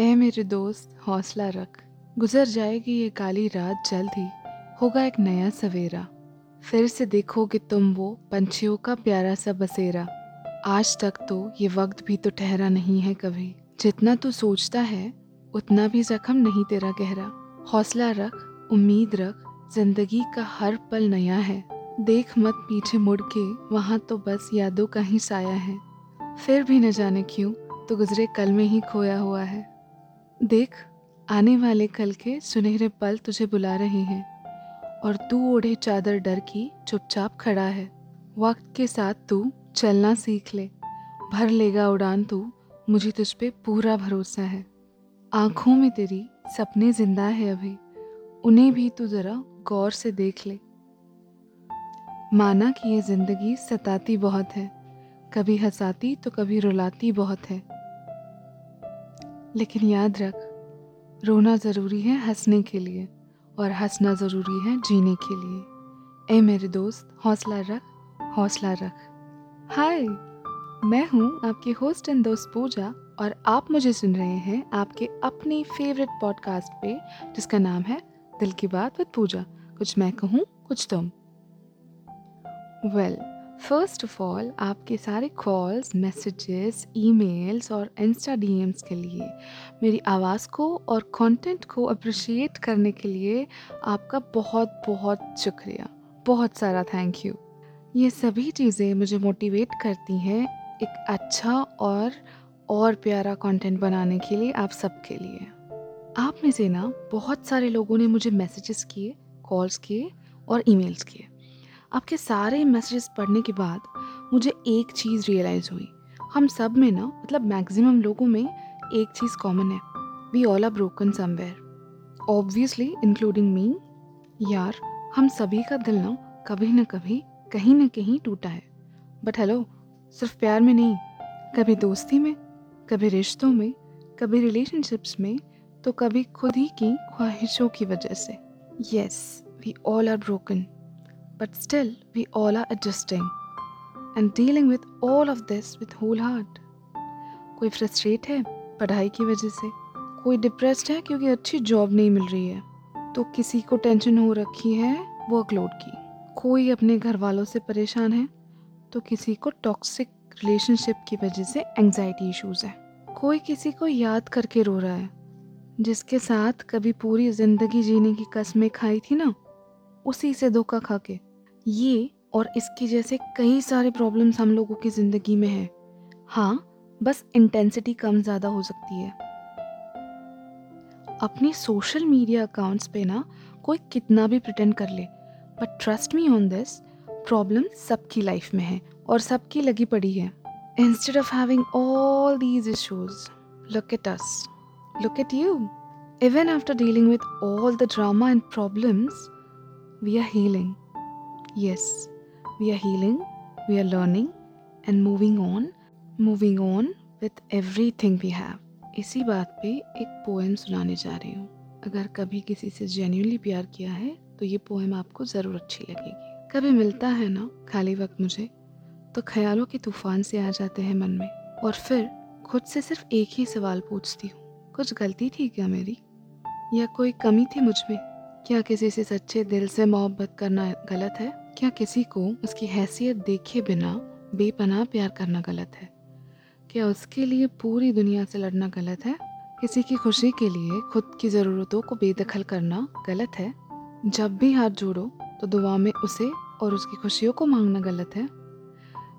ए मेरे दोस्त, हौसला रख। गुजर जाएगी ये काली रात जल्द ही। होगा एक नया सवेरा। फिर से देखोगे तुम वो पंछियों का प्यारा सा बसेरा। आज तक तो ये वक्त भी तो ठहरा नहीं है कभी। जितना तू सोचता है, उतना भी जख्म नहीं तेरा गहरा। हौसला रख, उम्मीद रख, ज़िंदगी का हर पल नया है। देख मत पीछे मुड़ के, वहाँ तो बस यादों का ही साया है। फिर भी न जाने क्यों तो गुजरे कल में ही खोया हुआ है। देख, आने वाले कल के सुनहरे पल तुझे बुला रहे हैं, और तू ओढ़े चादर डर की चुपचाप खड़ा है। वक्त के साथ तू चलना सीख ले। भर लेगा उड़ान तू, मुझे तुझ पे पूरा भरोसा है। आँखों में तेरी सपने ज़िंदा है अभी, उन्हें भी तू ज़रा गौर से देख ले। माना कि ये ज़िंदगी सताती बहुत है, कभी हंसाती तो कभी रुलाती बहुत है। लेकिन याद रख रोना ज़रूरी है हंसने के लिए और हंसना ज़रूरी है जीने के लिए। ए मेरे दोस्त हौसला रख हौसला रख। हाय मैं हूँ आपकी होस्ट एंड दोस्त पूजा और आप मुझे सुन रहे हैं आपके अपने फेवरेट पॉडकास्ट पे जिसका नाम है दिल की बात विद पूजा। कुछ मैं कहूँ कुछ तुम। Well well, first of all आपके सारे कॉल्स मैसेजेस ईमेल्स और इंस्टा डीएम्स के लिए, मेरी आवाज़ को और कंटेंट को अप्रिशिएट करने के लिए आपका बहुत बहुत शुक्रिया। बहुत सारा थैंक यू ये सभी चीज़ें मुझे मोटिवेट करती हैं एक अच्छा और और प्यारा कंटेंट बनाने के लिए आप सबके लिए। आप में से ना बहुत सारे लोगों ने मुझे मैसेजेस किए कॉल्स किए और ईमेल्स किए। आपके सारे मैसेजेस पढ़ने के बाद मुझे एक चीज़ रियलाइज़ हुई। हम सब में ना मतलब मैक्सिमम लोगों में एक चीज़ कॉमन है। We all are broken somewhere obviously including me यार, हम सभी का दिल ना कभी ना कभी, कहीं ना कहीं टूटा है। बट हेलो सिर्फ़ प्यार में नहीं, कभी दोस्ती में, कभी रिश्तों में, कभी रिलेशनशिप्स में तो कभी खुद ही की ख्वाहिशों की वजह से। Yes we all are broken but still, we all are adjusting and dealing with all of this with whole heart. कोई फ्रस्ट्रेट है पढ़ाई की वजह से? कोई डिप्रेस्ड है क्योंकि अच्छी जॉब नहीं मिल रही है? तो किसी को टेंशन हो रखी है वर्कलोड की? कोई अपने घर वालों से परेशान है? तो किसी को टॉक्सिक रिलेशनशिप की वजह से एंजाइटी इश्यूज़ है। कोई किसी को याद करके रो रहा है? जिसके साथ कभी पूरी ज़िंदगी जीने की कसमें खाई थी ना, उसी से धोखा खा के ये और इसके जैसे कई सारे प्रॉब्लम्स हम लोगों की ज़िंदगी में है। हाँ बस इंटेंसिटी कम ज़्यादा हो सकती है। अपने सोशल मीडिया अकाउंट्स पे ना कोई कितना भी प्रिटेंड कर ले but trust me on this problem सबकी लाइफ में है और सबकी लगी पड़ी है। Instead of having all these issues look at us look at you even after dealing with all the drama and problems we are healing Yes, we are healing, we are learning and moving on, moving on with everything we have. इसी बात पे एक poem सुनाने जा रही हूँ। अगर कभी किसी से जेन्यूनली प्यार किया है तो ये पोएम आपको ज़रूर अच्छी लगेगी। कभी मिलता है ना खाली वक्त मुझे तो ख्यालों के तूफ़ान से आ जाते हैं मन में। और फिर खुद से सिर्फ़ एक ही सवाल पूछती हूँ। कुछ गलती थी क्या मेरी? या कोई कमी थी मुझमें? क्या किसी से सच्चे दिल से मोहब्बत करना गलत है? क्या किसी को उसकी हैसियत देखे बिना बेपनाह प्यार करना गलत है? क्या उसके लिए पूरी दुनिया से लड़ना गलत है? किसी की खुशी के लिए खुद की ज़रूरतों को बेदखल करना गलत है? जब भी हाथ जोड़ो तो दुआ में उसे और उसकी खुशियों को मांगना गलत है?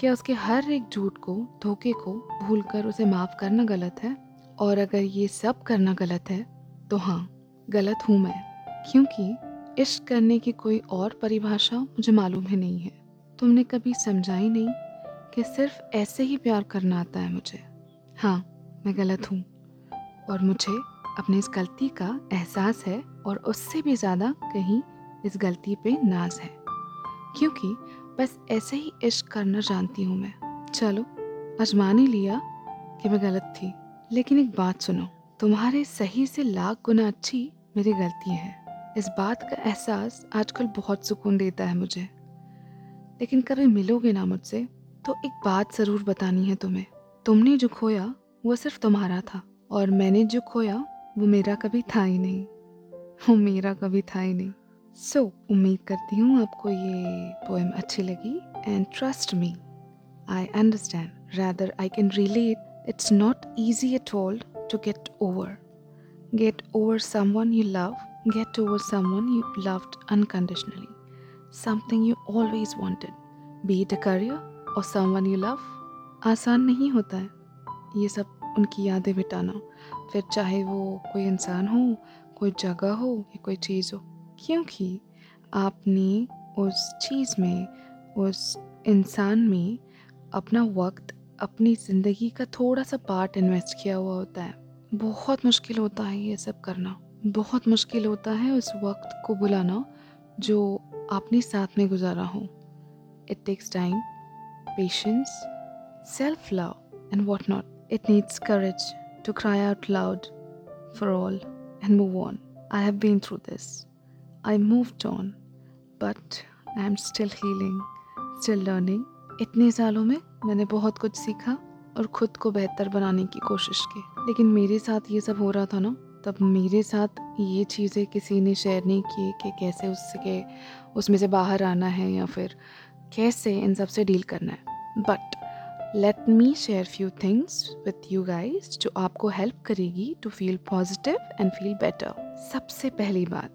क्या उसके हर एक झूठ को, धोखे को भूल कर उसे माफ़ करना गलत है? और अगर ये सब करना गलत है तो हाँ गलत हूँ मैं। क्योंकि इश्क करने की कोई और परिभाषा मुझे मालूम ही नहीं है। तुमने कभी समझा ही नहीं कि सिर्फ़ ऐसे ही प्यार करना आता है मुझे। हाँ मैं गलत हूँ। और मुझे अपनी इस गलती का एहसास है और उससे भी ज़्यादा कहीं इस गलती पे नाज है। क्योंकि बस ऐसे ही इश्क करना जानती हूँ मैं। चलो, अजमान ही लिया कि मैं गलत थी। लेकिन एक बात सुनो, तुम्हारे सही से लाख गुना अच्छी मेरी गलती है। इस बात का एहसास आजकल बहुत सुकून देता है मुझे। लेकिन कभी मिलोगे ना मुझसे तो एक बात ज़रूर बतानी है तुम्हें। तुमने जो खोया वो सिर्फ़ तुम्हारा था और मैंने जो खोया वो मेरा कभी था ही नहीं। वो मेरा कभी था ही नहीं। सो so, उम्मीद करती हूँ आपको ये पोएम अच्छी लगी and trust me I understand rather I can relate it's not easy at all to get over get over someone you love get over someone you loved unconditionally something you always wanted be it a career और someone you love आसान नहीं होता है। ये सब उनकी यादें मिटाना फिर चाहे वो कोई इंसान हो, कोई जगह हो या कोई चीज़ हो। क्योंकि आपने उस चीज़ में, उस इंसान में अपना वक्त, अपनी ज़िंदगी का थोड़ा सा पार्ट इन्वेस्ट किया हुआ होता है। बहुत मुश्किल होता है ये सब करना। बहुत मुश्किल होता है उस वक्त को बुलाना जो आपने साथ में गुजारा हो। It takes time patience self love and what not it needs courage to cry out loud for all and move on I have been through this I move on but I am still healing still learning इतने सालों में मैंने बहुत कुछ सीखा और ख़ुद को बेहतर बनाने की कोशिश की। लेकिन मेरे साथ ये सब हो रहा था ना तब मेरे साथ ये चीज़ें किसी ने शेयर नहीं की कि कैसे उसके, उसमें से बाहर आना है या फिर कैसे इन सबसे डील करना है। But let me share few things with you guys जो आपको हेल्प करेगी to feel positive and feel better सबसे पहली बात,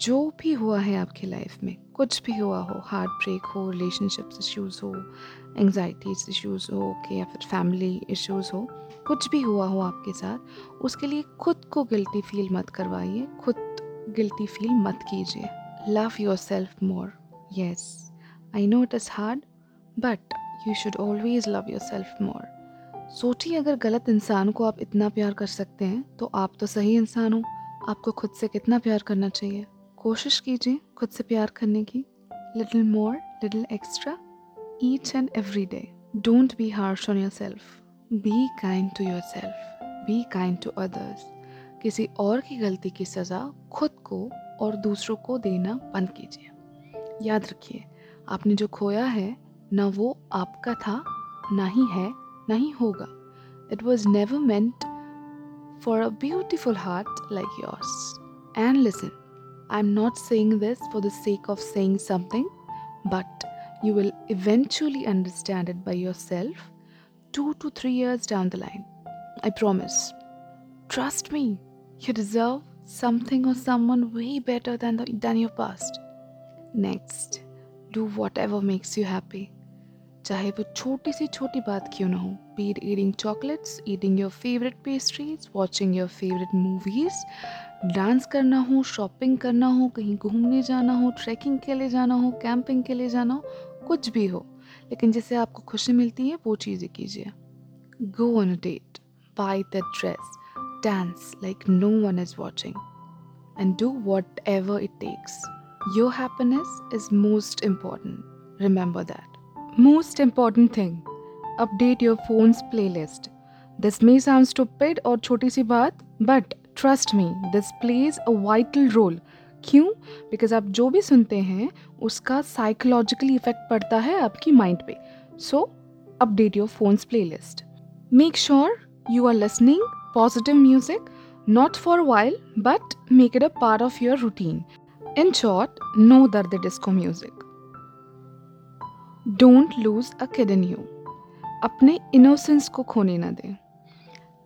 जो भी हुआ है आपकी लाइफ में, कुछ भी हुआ हो हार्ट ब्रेक हो रिलेशनशिप्स इश्यूज़ हो एंगजाइटीज इश्यूज़ हो, कि या फिर फैमिली इश्यूज़ हो कुछ भी हुआ हो आपके साथ, उसके लिए खुद को गिल्टी फील मत करवाइए, खुद गिल्टी फील मत कीजिए। Love yourself more yes I know it is hard but you should always love yourself more सोचिए, अगर गलत इंसान को आप इतना प्यार कर सकते हैं तो आप तो सही इंसान हो। आपको खुद से कितना प्यार करना चाहिए? कोशिश कीजिए खुद से प्यार करने की। Little more little extra each and every day don't be harsh on yourself be kind to yourself be kind to others किसी और की गलती की सज़ा खुद को और दूसरों को देना बंद कीजिए। याद रखिए, आपने जो खोया है, ना वो आपका था, ना ही है, ना ही होगा। It was never meant for a beautiful heart like yours and listen I am not saying this for the sake of saying something but you will eventually understand it by your yourself two to three years down the line. I promise. Trust me, you deserve something or someone way better than, the, than your past. Next, do whatever makes you happy. चाहे वो छोटी सी छोटी बात क्यों ना हो be it eating chocolates eating your favourite pastries watching your favourite movies dance करना हो शॉपिंग करना हो कहीं घूमने जाना हो ट्रैकिंग के लिए जाना हो कैंपिंग के लिए जाना हो कुछ भी हो लेकिन जिससे आपको खुशी मिलती है वो चीज़ें कीजिए। Go on a date buy the dress dance like no one is watching and do whatever it takes your happiness is most important remember that Most important thing, update your phone's playlist. This may sound stupid और छोटी सी बात but trust me this plays a vital role. क्यों? Because आप जो भी सुनते हैं उसका साइकोलॉजिकली इफ़ेक्ट पड़ता है आपकी माइंड पे। So update your phone's playlist make sure you are listening positive music not for a while, but make it a part of your routine. In short, no darde disco music. Don't lose a in you अपने innocence को खोने ना दें।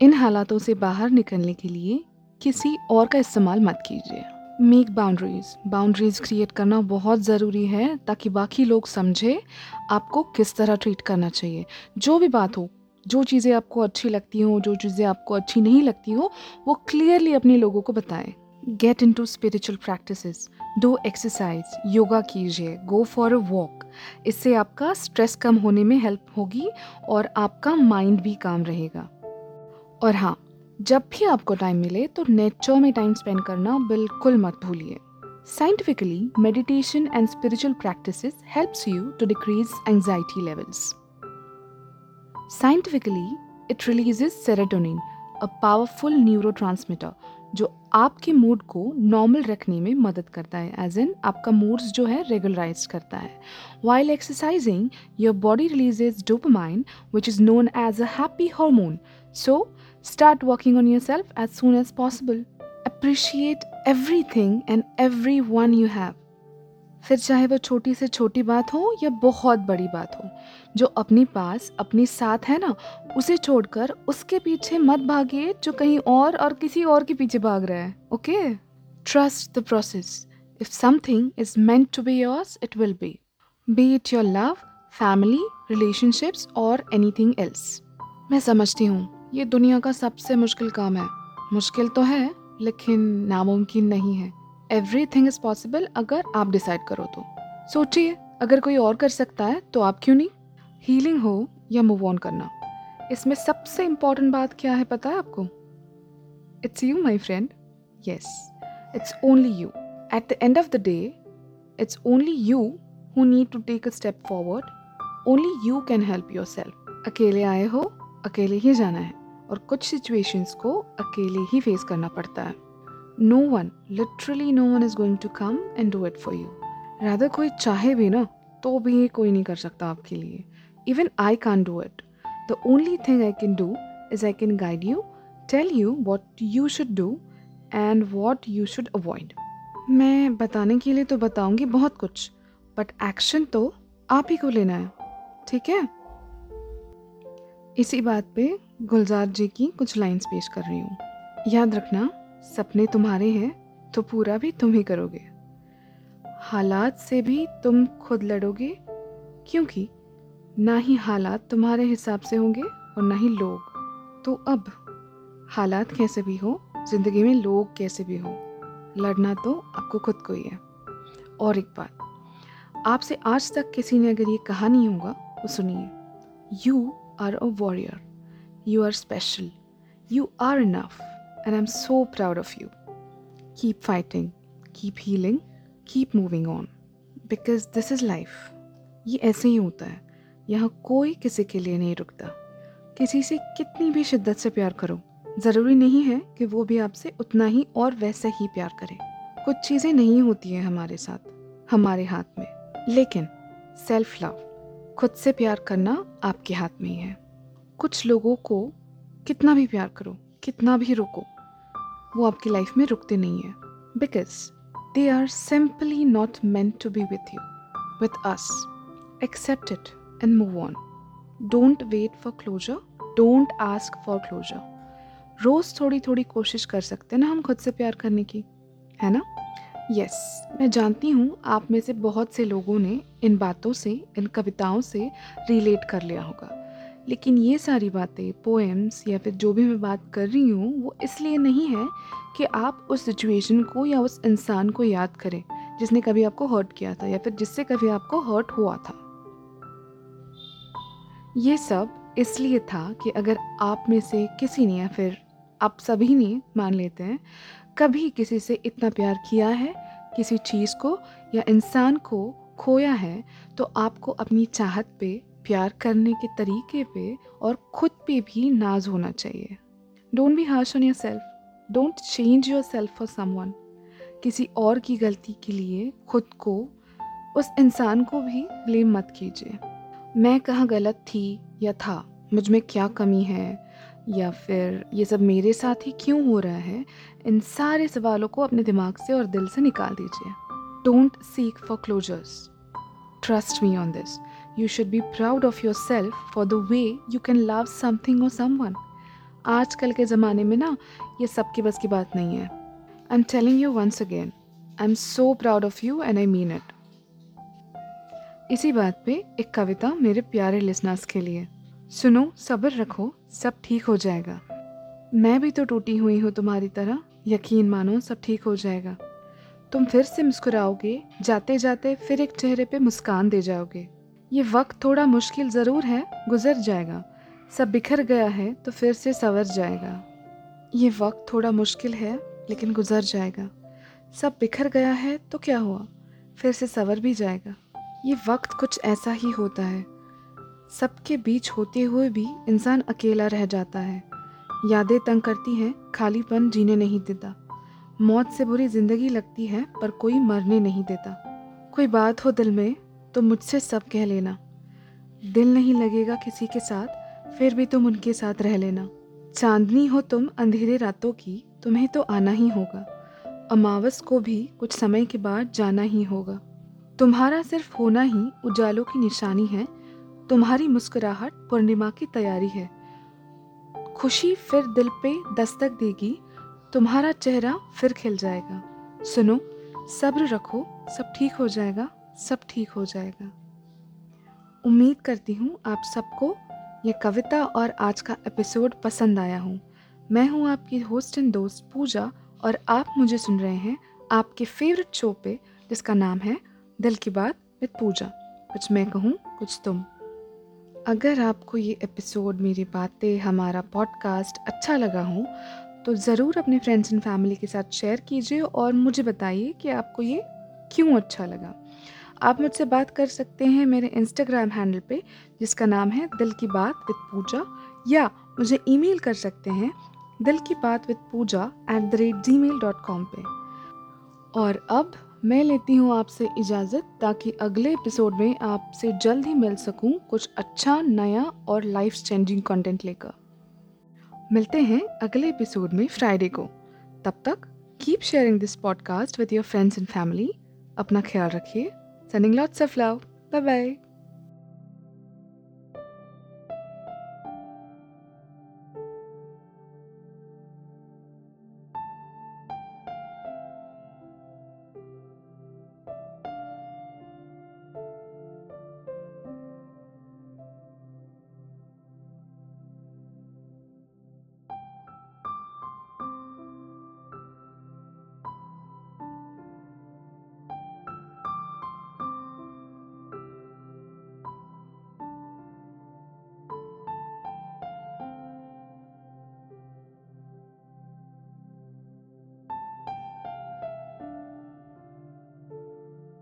इन हालातों से बाहर निकलने के लिए किसी और का इस्तेमाल मत कीजिए। मेक बाउंड्रीज बाउंड्रीज क्रिएट करना बहुत ज़रूरी है ताकि बाकी लोग समझे आपको किस तरह ट्रीट करना चाहिए। जो भी बात हो, जो चीज़ें आपको अच्छी लगती हो, जो चीज़ें आपको अच्छी नहीं लगती हो, वो क्लियरली अपने लोगों को बताएँ। Get into spiritual practice do exercise yoga कीजिए. गो फॉर अ वॉक इससे आपका स्ट्रेस कम होने में हेल्प होगी और आपका माइंड भी काम रहेगा। और हाँ जब भी आपको टाइम मिले तो नेचर में टाइम स्पेंड करना बिल्कुल मत भूलिए। Scientifically meditation and spiritual practice helps you to decrease anxiety levels scientifically it releases serotonin a powerful neuro जो आपके मूड को नॉर्मल रखने में मदद करता है एज एन आपका मूड्स जो है रेगुलराइज करता है। While exercising your body releases dopamine which is known as a happy hormone so Start working on yourself as soon as possible. Appreciate everything and everyone you have. फिर चाहे वो छोटी से छोटी बात हो या बहुत बड़ी बात हो, जो अपने पास, अपने साथ है ना, उसे छोड़कर उसके पीछे मत भागिए जो कहीं और और किसी और के पीछे भाग रहा है okay trust the process if something is meant to be yours it will be be it your love family relationships और एनीथिंग एल्स मैं समझती हूँ। ये दुनिया का सबसे मुश्किल काम है। मुश्किल तो है, लेकिन नामुमकिन नहीं है। एवरी थिंग इज़ पॉसिबल अगर आप डिसाइड करो तो। सोचिए, अगर कोई और कर सकता है तो आप क्यों नहीं? हीलिंग हो या मूव ऑन करना। इसमें सबसे इंपॉर्टेंट बात क्या है पता है आपको? It's you my friend yes it's only you at the end of the day it's only you who need to take a step forward only you can help yourself अकेले आए हो, अकेले ही जाना है। और कुछ सिचुएशंस को अकेले ही फेस करना पड़ता है। No one literally no one is going to come and do it for you rather कोई चाहे भी ना तो भी कोई नहीं कर सकता आपके लिए। Even I can't do it the only thing I can do is I can guide you tell you what you should do and what you should avoid मैं बताने के लिए तो बताऊँगी बहुत कुछ बट एक्शन तो आप ही को लेना है। ठीक है? इसी बात पे गुलजार जी की कुछ लाइंस पेश कर रही हूँ। याद रखना, सपने तुम्हारे हैं तो पूरा भी तुम ही करोगे। हालात से भी तुम खुद लड़ोगे, क्योंकि ना ही हालात तुम्हारे हिसाब से होंगे और ना ही लोग। तो अब, हालात कैसे भी हो, ज़िंदगी में लोग कैसे भी हो, लड़ना तो आपको खुद को ही है। और एक बात, आपसे आज तक किसी ने अगर ये कहा नहीं होगा तो सुनिए। You are a warrior. You are special. You are enough. And I'm so proud of you. Keep fighting, keep healing, keep moving on. Because this is life. ये ऐसे ही होता है यहाँ कोई किसी के लिए नहीं रुकता किसी से कितनी भी शिद्दत से प्यार करो ज़रूरी नहीं है कि वो भी आपसे उतना ही और वैसे ही प्यार करे कुछ चीज़ें नहीं होती हैं हमारे साथ हमारे हाथ में लेकिन सेल्फ लव खुद से प्यार करना आपके हाथ में ही है कुछ लोगों को कितना भी प्यार करो कितना भी रुको वो आपकी लाइफ में रुकते नहीं है। Because they are simply not meant to be with you with us accept it and move on don't wait for closure don't ask for closure रोज़ थोड़ी थोड़ी कोशिश कर सकते हैं ना हम खुद से प्यार करने की है ना? यस yes, मैं जानती हूँ आप में से बहुत से लोगों ने इन बातों से इन कविताओं से रिलेट कर लिया होगा। लेकिन ये सारी बातें पोएम्स या फिर जो भी मैं बात कर रही हूँ, वो इसलिए नहीं है कि आप उस सिचुएशन को या उस इंसान को याद करें, जिसने कभी आपको हर्ट किया था या फिर जिससे कभी आपको हर्ट हुआ था। ये सब इसलिए था कि अगर आप में से किसी ने या फिर आप सभी ने मान लेते हैं, कभी किसी से इतना प्यार किया है, किसी चीज़ को या इंसान को खोया है तो आपको अपनी चाहत पे प्यार करने के तरीके पे और खुद पे भी नाज होना चाहिए। Don't be harsh on yourself don't change yourself for someone किसी और की गलती के लिए खुद को, उस इंसान को भी ब्लेम मत कीजिए। मैं कहाँ गलत थी या था? मुझमें क्या कमी है? या फिर ये सब मेरे साथ ही क्यों हो रहा है? इन सारे सवालों को अपने दिमाग से और दिल से निकाल दीजिए। Don't seek for closures trust me on this you should be proud of yourself for the way you can love something और सम वन आजकल के ज़माने में ना, ये सबकी बस की बात नहीं है। I am telling you once again I am so proud of you and I mean it इसी बात पे एक कविता मेरे प्यारे लिसनर्स के लिए। सुनो, सब्र रखो, सब ठीक हो जाएगा। मैं भी तो टूटी हुई हूँ तुम्हारी तरह, यकीन मानो, सब ठीक हो जाएगा। तुम फिर से मुस्कुराओगे जाते जाते फिर एक चेहरे पे मुस्कान दे जाओगे। ये वक्त थोड़ा मुश्किल ज़रूर है, गुजर जाएगा। सब बिखर गया है तो फिर से संवर जाएगा। ये वक्त थोड़ा मुश्किल है, लेकिन गुजर जाएगा। सब बिखर गया है तो क्या हुआ? फिर से संवर भी जाएगा। ये वक्त कुछ ऐसा ही होता है। सबके बीच होते हुए भी इंसान अकेला रह जाता है। यादें तंग करती हैं, खालीपन जीने नहीं देता। मौत से बुरी ज़िंदगी लगती है, पर कोई मरने नहीं देता। कोई बात हो दिल में तो मुझसे सब कह लेना। दिल नहीं लगेगा किसी के साथ, फिर भी तुम उनके साथ रह लेना। चांदनी हो तुम अंधेरे रातों की, तुम्हें तो आना ही होगा। अमावस को भी कुछ समय के बाद जाना ही होगा। तुम्हारा सिर्फ़ होना ही उजालों की निशानी है। तुम्हारी मुस्कुराहट पूर्णिमा की तैयारी है। खुशी फिर दिल पे दस्तक देगी, तुम्हारा चेहरा फिर खिल जाएगा। सुनो, सब्र रखो, सब ठीक हो जाएगा। सब ठीक हो जाएगा। उम्मीद करती हूँ आप सबको ये कविता और आज का एपिसोड पसंद आया हूँ। मैं हूँ आपकी होस्ट एंड दोस्त पूजा और आप मुझे सुन रहे हैं आपके फेवरेट शो पे, जिसका नाम है दिल की बात विद पूजा। कुछ मैं कहूँ, कुछ तुम। अगर आपको ये एपिसोड, मेरी बातें, हमारा पॉडकास्ट अच्छा लगा हो तो ज़रूर अपने फ्रेंड्स एंड फैमिली के साथ शेयर कीजिए और मुझे बताइए कि आपको ये क्यों अच्छा लगा। आप मुझसे बात कर सकते हैं मेरे इंस्टाग्राम हैंडल पे, जिसका नाम है दिल की बात विद पूजा, या मुझे ईमेल कर सकते हैं दिल की बात with Pooja at the rate Gmail dot com पर और अब मैं लेती हूँ आपसे इजाज़त, ताकि अगले एपिसोड में आपसे जल्द ही मिल सकूँ कुछ अच्छा नया और लाइफ चेंजिंग कंटेंट लेकर। मिलते हैं अगले एपिसोड में फ्राइडे को। तब तक keep sharing this podcast with your friends and family अपना ख्याल रखिए। Sending lots of love. Bye bye.